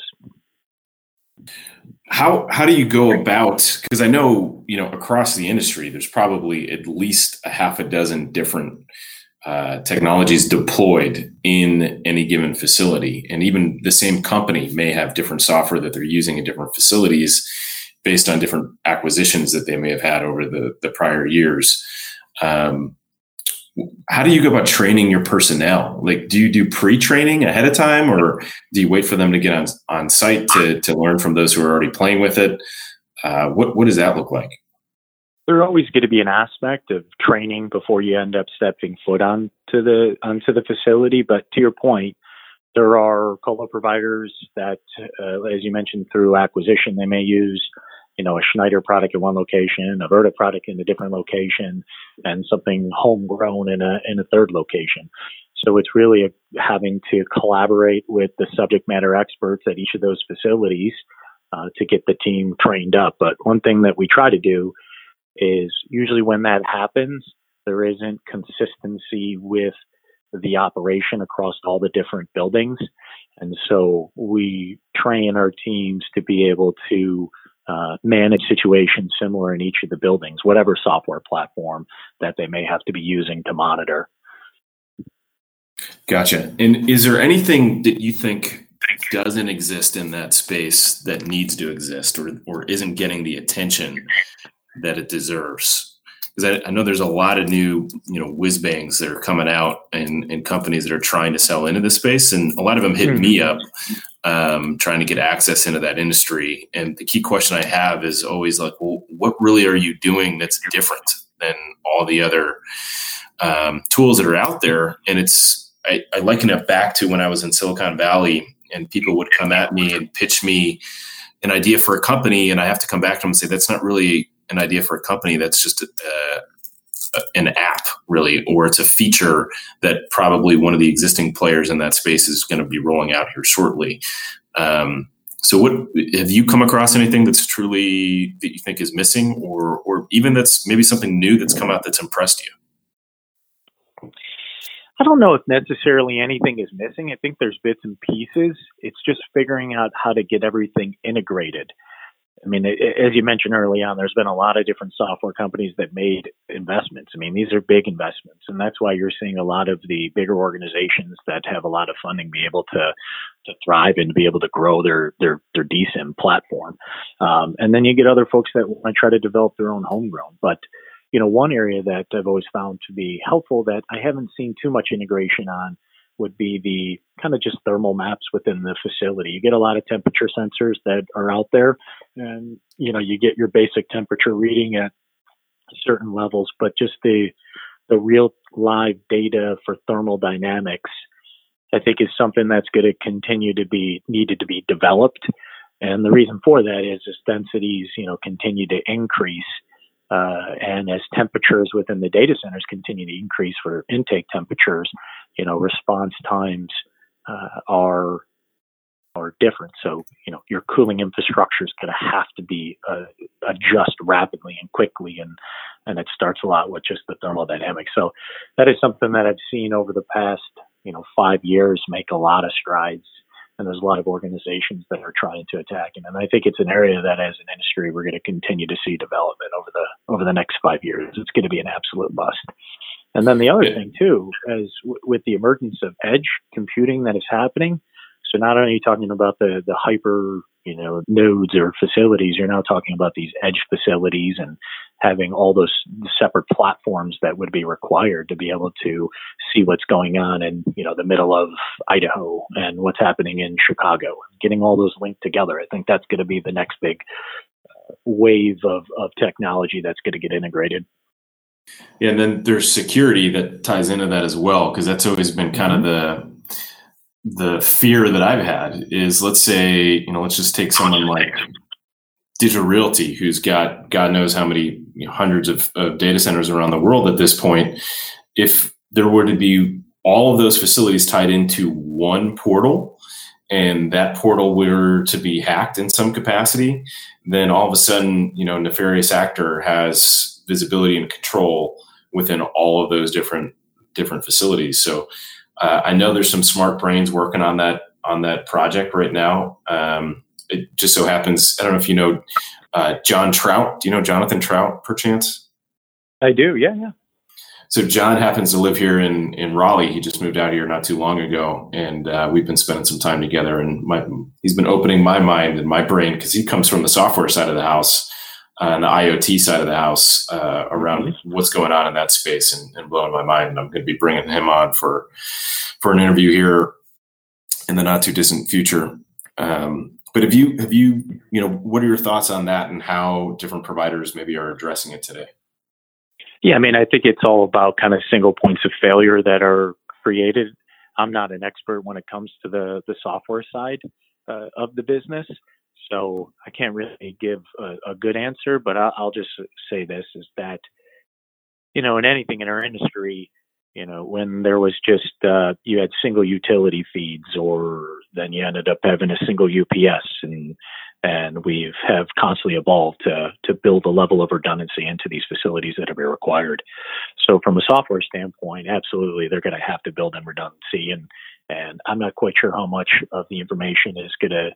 How how do you go about? Because I know you know across the industry, there's probably at least a half a dozen different uh, technologies deployed in any given facility. And even the same company may have different software that they're using in different facilities based on different acquisitions that they may have had over the, the prior years. Um, how do you go about training your personnel? Like, do you do pre-training ahead of time, or do you wait for them to get on on site to to learn from those who are already playing with it? Uh, what what does that look like? there's always going to be an aspect of training before you end up stepping foot onto the onto the facility. But to your point, there are colo providers that, uh, as you mentioned, through acquisition, they may use you know a Schneider product in one location, a Vertiv product in a different location, and something homegrown in a in a third location. So it's really a, having to collaborate with the subject matter experts at each of those facilities uh, to get the team trained up. But one thing that we try to do is usually when that happens, there isn't consistency with the operation across all the different buildings. And so we train our teams to be able to uh, manage situations similar in each of the buildings, whatever software platform that they may have to be using to monitor. Gotcha. And is there anything that you think doesn't exist in that space that needs to exist or, or isn't getting the attention that it deserves. Because I, I, know there's a lot of new, you know, whiz bangs that are coming out and, and companies that are trying to sell into this space. And a lot of them hit mm-hmm. me up um, trying to get access into that industry. And the key question I have is always like, well, what really are you doing that's different than all the other um, tools that are out there? And it's, I, I liken it back to when I was in Silicon Valley and people would come at me and pitch me an idea for a company and I have to come back to them and say that's not really an idea for a company that's just a, a, an app really or it's a feature that probably one of the existing players in that space is going to be rolling out here shortly um, so what have you come across anything that's truly that you think is missing or or even that's maybe something new that's come out that's impressed you I don't know if necessarily anything is missing. I think there's bits and pieces. It's just figuring out how to get everything integrated. I mean, as you mentioned early on, there's been a lot of different software companies that made investments. I mean, these are big investments, and that's why you're seeing a lot of the bigger organizations that have a lot of funding be able to to thrive and be able to grow their their their DCIM platform. Um, and then you get other folks that want to try to develop their own homegrown. But you know, one area that I've always found to be helpful that I haven't seen too much integration on would be the kind of just thermal maps within the facility. You get a lot of temperature sensors that are out there, and you know you get your basic temperature reading at certain levels, but just the the real live data for thermal dynamics, I think, is something that's going to continue to be needed to be developed. And the reason for that is as densities, you know, continue to increase, uh, and as temperatures within the data centers continue to increase for intake temperatures, you know, response times uh, are are different. So, you know, your cooling infrastructure is going to have to be uh, adjust rapidly and quickly, and and it starts a lot with just the thermodynamics. So, that is something that I've seen over the past, you know, five years make a lot of strides. And there's a lot of organizations that are trying to attack it, and I think it's an area that, as an industry, we're going to continue to see development over the over the next five years. It's going to be an absolute bust. And then the other yeah. thing too, as w- with the emergence of edge computing that is happening, so not only are you talking about the, the hyper, you know, nodes or facilities, you're now talking about these edge facilities and having all those separate platforms that would be required to be able to see what's going on in, you know, the middle of Idaho and what's happening in Chicago. Getting all those linked together, I think that's going to be the next big uh, wave of, of technology that's going to get integrated. Yeah, and then there's security that ties into that as well, because that's always been kind mm-hmm. of the the fear that I've had is let's say, you know, let's just take someone like Digital Realty, who's got God knows how many you know, hundreds of, of data centers around the world at this point. If there were to be all of those facilities tied into one portal, and that portal were to be hacked in some capacity, then all of a sudden, you know, nefarious actor has visibility and control within all of those different different facilities. So uh, I know there's some smart brains working on that on that project right now. Um, it just so happens I don't know if you know uh, John Trout. Do you know Jonathan Trout, perchance? I do. Yeah, yeah. So John happens to live here in in Raleigh. He just moved out here not too long ago, and uh, we've been spending some time together. And my, he's been opening my mind and my brain because he comes from the software side of the house and the IoT side of the house uh, around mm-hmm. what's going on in that space and, and, blowing my mind. And I'm going to be bringing him on for for an interview here in the not too distant future. Um, but have you have you you know what are your thoughts on that and how different providers maybe are addressing it today? Yeah, I mean, I think it's all about kind of single points of failure that are created. I'm not an expert when it comes to the the software side uh, of the business, so I can't really give a, a good answer, but I'll, I'll, just say this is that, you know, in anything in our industry, you know, when there was just, uh, you had single utility feeds or then you ended up having a single UPS and, and we've have constantly evolved to, to build a level of redundancy into these facilities that are required. So from a software standpoint, absolutely, they're going to have to build in redundancy and, and I'm not quite sure how much of the information is going to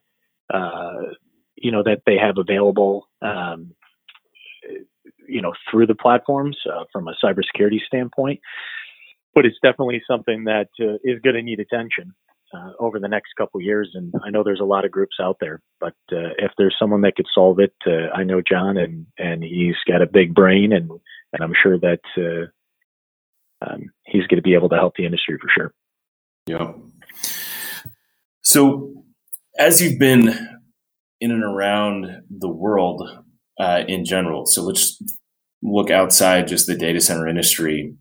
uh, you know that they have available um, you know through the platforms uh, from a cybersecurity standpoint but it's definitely something that uh, is going to need attention uh, over the next couple years and i know there's a lot of groups out there but uh, if there's someone that could solve it uh, i know john and and he's got a big brain and and i'm sure that um, he's going to be able to help the industry for sure yeah so as you've been in and around the world uh, in general, so let's look outside just the data center industry.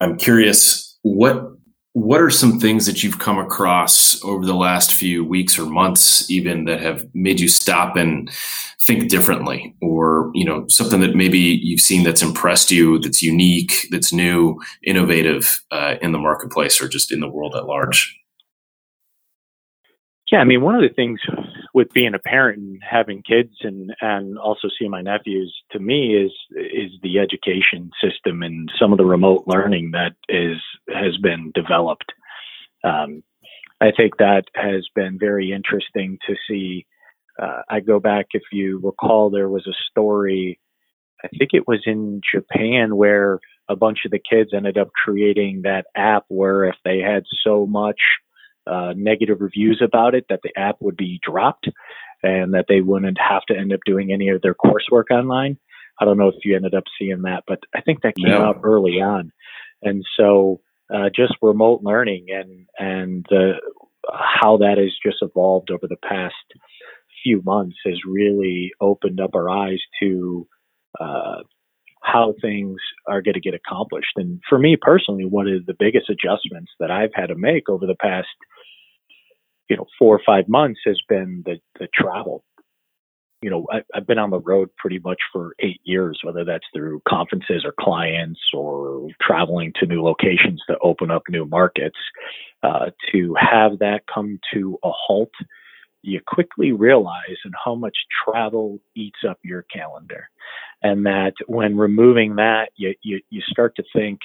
I'm curious what what are some things that you've come across over the last few weeks or months even that have made you stop and think differently? Or you know something that maybe you've seen that's impressed you that's unique that's new innovative uh, in the marketplace or just in the world at large yeah, I mean, one of the things with being a parent and having kids and and also seeing my nephews to me is is the education system and some of the remote learning that is has been developed. Um, I think that has been very interesting to see. Uh, I go back, if you recall, there was a story. I think it was in Japan where a bunch of the kids ended up creating that app where if they had so much uh, negative reviews about it, that the app would be dropped and that they wouldn't have to end up doing any of their coursework online. I don't know if you ended up seeing that, but I think that came no. out early on. And so uh, just remote learning and and uh, how that has just evolved over the past few months has really opened up our eyes to uh, how things are going to get accomplished. And for me personally, one of the biggest adjustments that I've had to make over the past, you know, four or five months has been the, the travel. You know, I, I've been on the road pretty much for eight years, whether that's through conferences or clients or traveling to new locations to open up new markets. Uh, to have that come to a halt you quickly realize and how much travel eats up your calendar. And that when removing that, you, you, you start to think,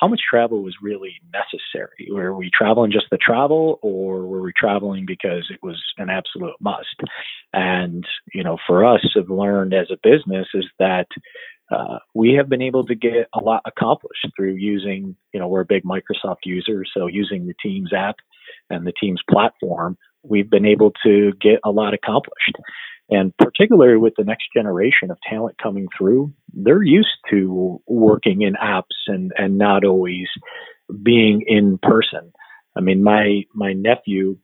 how much travel was really necessary? Were we traveling just the travel or were we traveling because it was an absolute must? And, you know, for us, have learned as a business is that uh, we have been able to get a lot accomplished through using, you know, we're a big Microsoft user, so using the Teams app and the Teams platform we've been able to get a lot accomplished. And particularly with the next generation of talent coming through, they're used to working in apps and, and not always being in person. I mean, my, my nephew,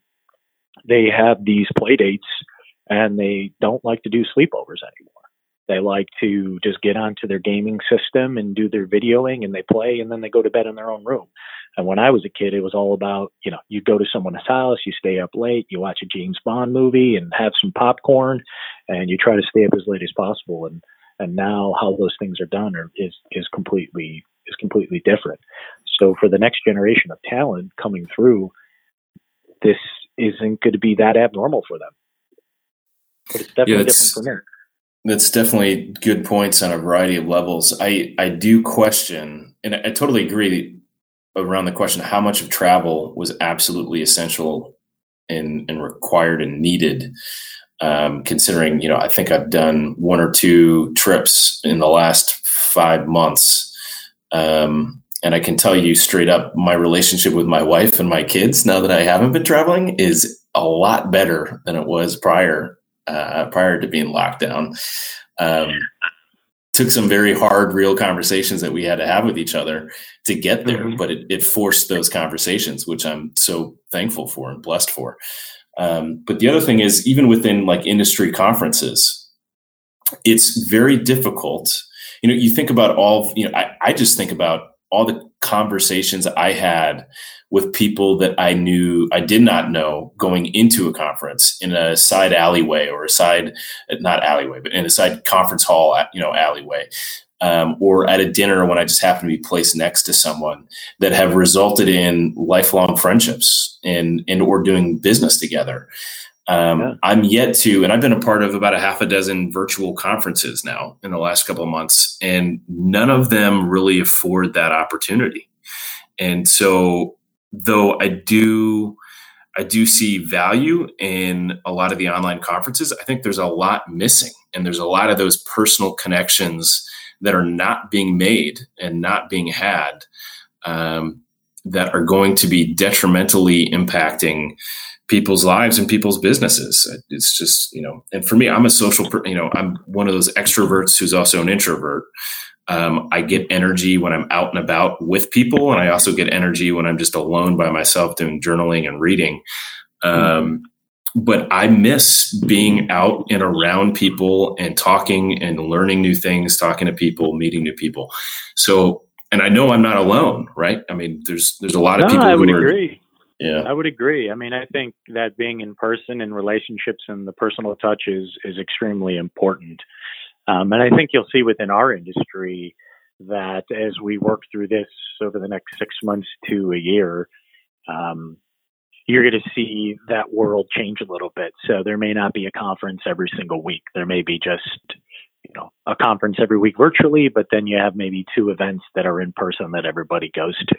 they have these play dates and they don't like to do sleepovers anymore. They like to just get onto their gaming system and do their videoing and they play and then they go to bed in their own room. And when I was a kid, it was all about, you know, you go to someone's house, you stay up late, you watch a James Bond movie and have some popcorn and you try to stay up as late as possible. And, and now how those things are done are, is, is completely, is completely different. So for the next generation of talent coming through, this isn't going to be that abnormal for them. But it's definitely yeah, different for me. That's definitely good points on a variety of levels. I, I do question, and I totally agree around the question how much of travel was absolutely essential and, and required and needed. Um, considering, you know, I think I've done one or two trips in the last five months. Um, and I can tell you straight up, my relationship with my wife and my kids, now that I haven't been traveling, is a lot better than it was prior uh, prior to being locked down. Um, took some very hard, real conversations that we had to have with each other to get there, mm-hmm. but it, it, forced those conversations, which I'm so thankful for and blessed for. Um, but the other thing is, even within like industry conferences, it's very difficult. You know, you think about all, you know, I, I just think about all the conversations I had with people that I knew I did not know going into a conference in a side alleyway or a side not alleyway but in a side conference hall you know alleyway um, or at a dinner when I just happen to be placed next to someone that have resulted in lifelong friendships and and or doing business together. Um, yeah. I'm yet to, and I've been a part of about a half a dozen virtual conferences now in the last couple of months, and none of them really afford that opportunity. And so, though I do, I do see value in a lot of the online conferences. I think there's a lot missing, and there's a lot of those personal connections that are not being made and not being had um, that are going to be detrimentally impacting people's lives and people's businesses. It's just, you know, and for me, I'm a social, you know, I'm one of those extroverts who's also an introvert. Um, I get energy when I'm out and about with people, and I also get energy when I'm just alone by myself doing journaling and reading. Um, but I miss being out and around people and talking and learning new things, talking to people, meeting new people. So, and I know I'm not alone, right? I mean, there's there's a lot of no, people. I would are, agree. Yeah, I would agree. I mean, I think that being in person and relationships and the personal touch is is extremely important. Um, and I think you'll see within our industry that as we work through this over the next six months to a year, um, you're going to see that world change a little bit. So there may not be a conference every single week. There may be just you know a conference every week virtually, but then you have maybe two events that are in person that everybody goes to.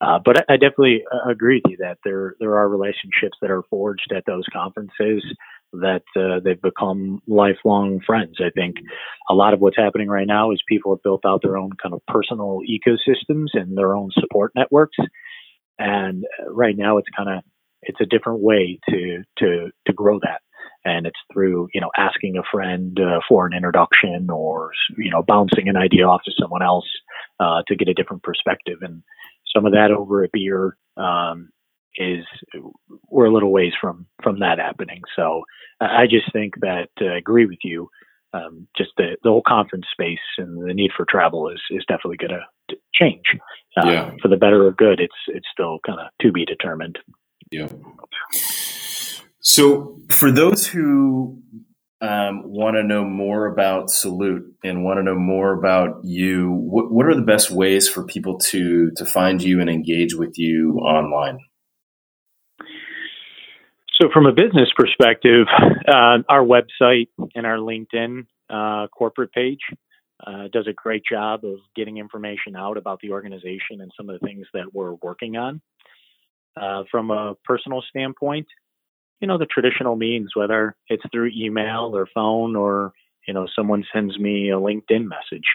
Uh, but I, definitely uh, agree with you that there there are relationships that are forged at those conferences that uh, they've become lifelong friends. I think a lot of what's happening right now is people have built out their own kind of personal ecosystems and their own support networks, and uh, right now it's kind of it's a different way to to to grow that and it's through you know asking a friend uh, for an introduction or you know bouncing an idea off to someone else uh, to get a different perspective and some of that over a beer um, is we're a little ways from from that happening. So I just think that uh, I agree with you. Um, just the, the whole conference space and the need for travel is is definitely going to change uh, Yeah. for the better or good. It's it's still kind of to be determined. Yeah. So, for those who um, want to know more about Salute and want to know more about you, what, what are the best ways for people to to find you and engage with you online? So, from a business perspective, uh, our website and our LinkedIn uh, corporate page uh, does a great job of getting information out about the organization and some of the things that we're working on. Uh, from a personal standpoint, you know, the traditional means, whether it's through email or phone or, you know, someone sends me a LinkedIn message.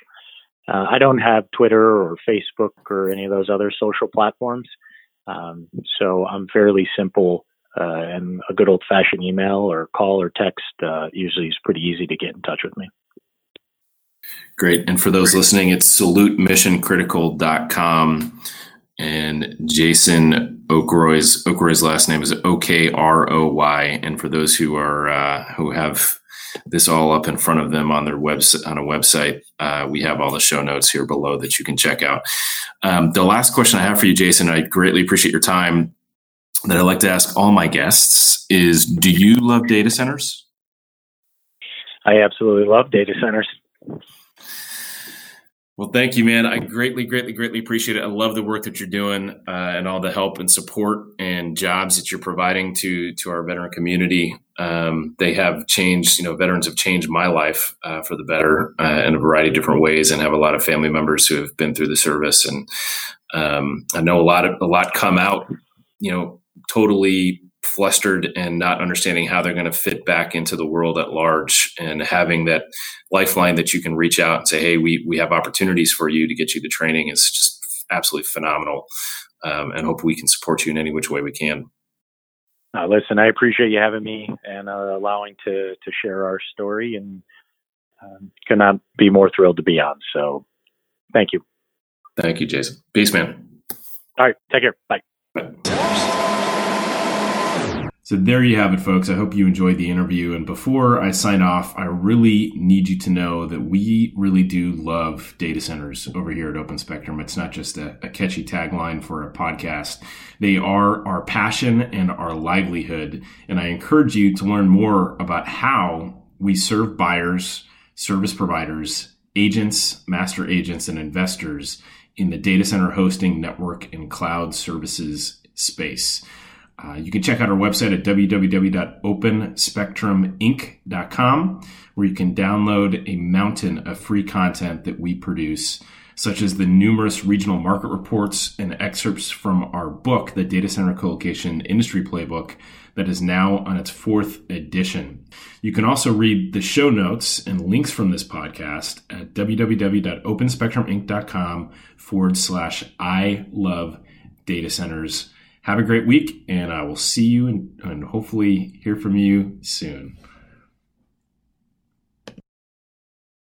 Uh, I don't have Twitter or Facebook or any of those other social platforms. Um, so I'm fairly simple uh, and a good old fashioned email or call or text uh, usually is pretty easy to get in touch with me. Great. And for those listening, it's salutemissioncritical.com. And Jason Okroy's Okroy's last name is O K R O Y. And for those who are uh, who have this all up in front of them on their website on a website, uh, we have all the show notes here below that you can check out. Um, the last question I have for you, Jason, I greatly appreciate your time. That I like to ask all my guests is: Do you love data centers? I absolutely love data centers. Well, thank you, man. I greatly, greatly, greatly appreciate it. I love the work that you're doing uh, and all the help and support and jobs that you're providing to to our veteran community. Um, they have changed, you know, veterans have changed my life uh, for the better uh, in a variety of different ways, and have a lot of family members who have been through the service. And um, I know a lot of a lot come out, you know, totally flustered and not understanding how they're going to fit back into the world at large and having that lifeline that you can reach out and say hey we we have opportunities for you to get you the training is just absolutely phenomenal um, and hope we can support you in any which way we can Uh, listen, I appreciate you having me and uh, allowing to to share our story, and um, could not be more thrilled to be on. So, thank you. thank you jason peace man All right, take care. Bye. So there you have it, folks. I hope you enjoyed the interview. And before I sign off, I really need you to know that we really do love data centers over here at Open Spectrum. It's not just a, a catchy tagline for a podcast. They are our passion and our livelihood. And I encourage you to learn more about how we serve buyers, service providers, agents, master agents, and investors in the data center hosting, network, and cloud services space. Uh, you can check out our website at www.openspectruminc.com, where you can download a mountain of free content that we produce, such as the numerous regional market reports and excerpts from our book, The Data Center Colocation Industry Playbook, that is now on its fourth edition. You can also read the show notes and links from this podcast at www.openspectruminc.com forward slash I love data centers. Have a great week, and I will see you and, and hopefully hear from you soon.